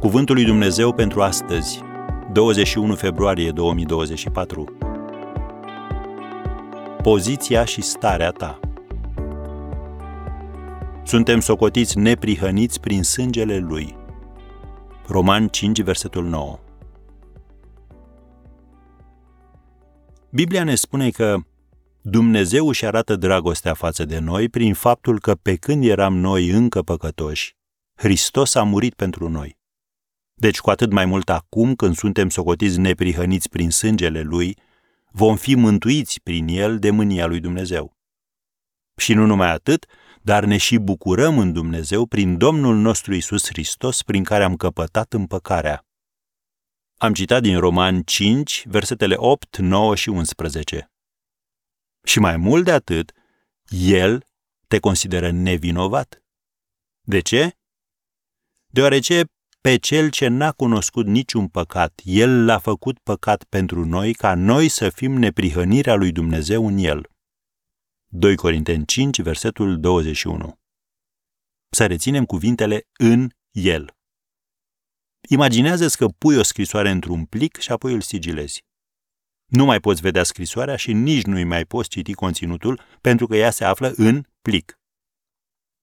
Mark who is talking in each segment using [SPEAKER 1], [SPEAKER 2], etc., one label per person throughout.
[SPEAKER 1] Cuvântul lui Dumnezeu pentru astăzi, 21 februarie 2024. Poziția și starea ta. Suntem socotiți neprihăniți prin sângele lui. Roman 5, versetul 9. Biblia ne spune că Dumnezeu își arată dragostea față de noi prin faptul că pe când eram noi încă păcătoși, Hristos a murit pentru noi. Deci cu atât mai mult acum când suntem socotiți neprihăniți prin sângele Lui, vom fi mântuiți prin El de mânia lui Dumnezeu. Și nu numai atât, dar ne și bucurăm în Dumnezeu prin Domnul nostru Isus Hristos, prin care am căpătat împăcarea. Am citat din Roman 5, versetele 8, 9 și 11. Și mai mult de atât, El te consideră nevinovat. De ce? Deoarece pe cel ce n-a cunoscut niciun păcat, El l-a făcut păcat pentru noi, ca noi să fim neprihănirea lui Dumnezeu în El. 2 Corinteni 5, versetul 21. Să reținem cuvintele în El. Imaginează-ți că pui o scrisoare într-un plic și apoi îl sigilezi. Nu mai poți vedea scrisoarea și nici nu-i mai poți citi conținutul pentru că ea se află în plic.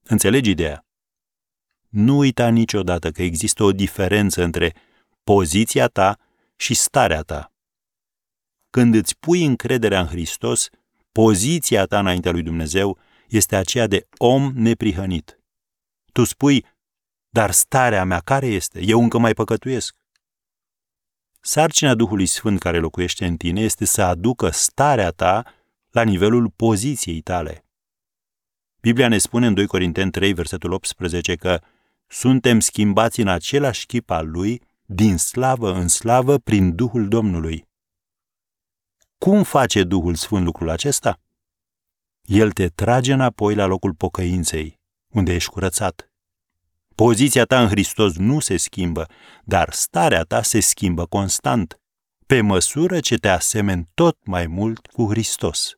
[SPEAKER 1] Înțelegi ideea? Nu uita niciodată că există o diferență între poziția ta și starea ta. Când îți pui încrederea în Hristos, poziția ta înaintea lui Dumnezeu este aceea de om neprihănit. Tu spui, dar starea mea care este? Eu încă mai păcătuiesc. Sarcina Duhului Sfânt care locuiește în tine este să aducă starea ta la nivelul poziției tale. Biblia ne spune în 2 Corinteni 3, versetul 18 că suntem schimbați în același chip al Lui, din slavă în slavă, prin Duhul Domnului. Cum face Duhul Sfânt lucrul acesta? El te trage înapoi la locul pocăinței, unde ești curățat. Poziția ta în Hristos nu se schimbă, dar starea ta se schimbă constant, pe măsură ce te asemeni tot mai mult cu Hristos.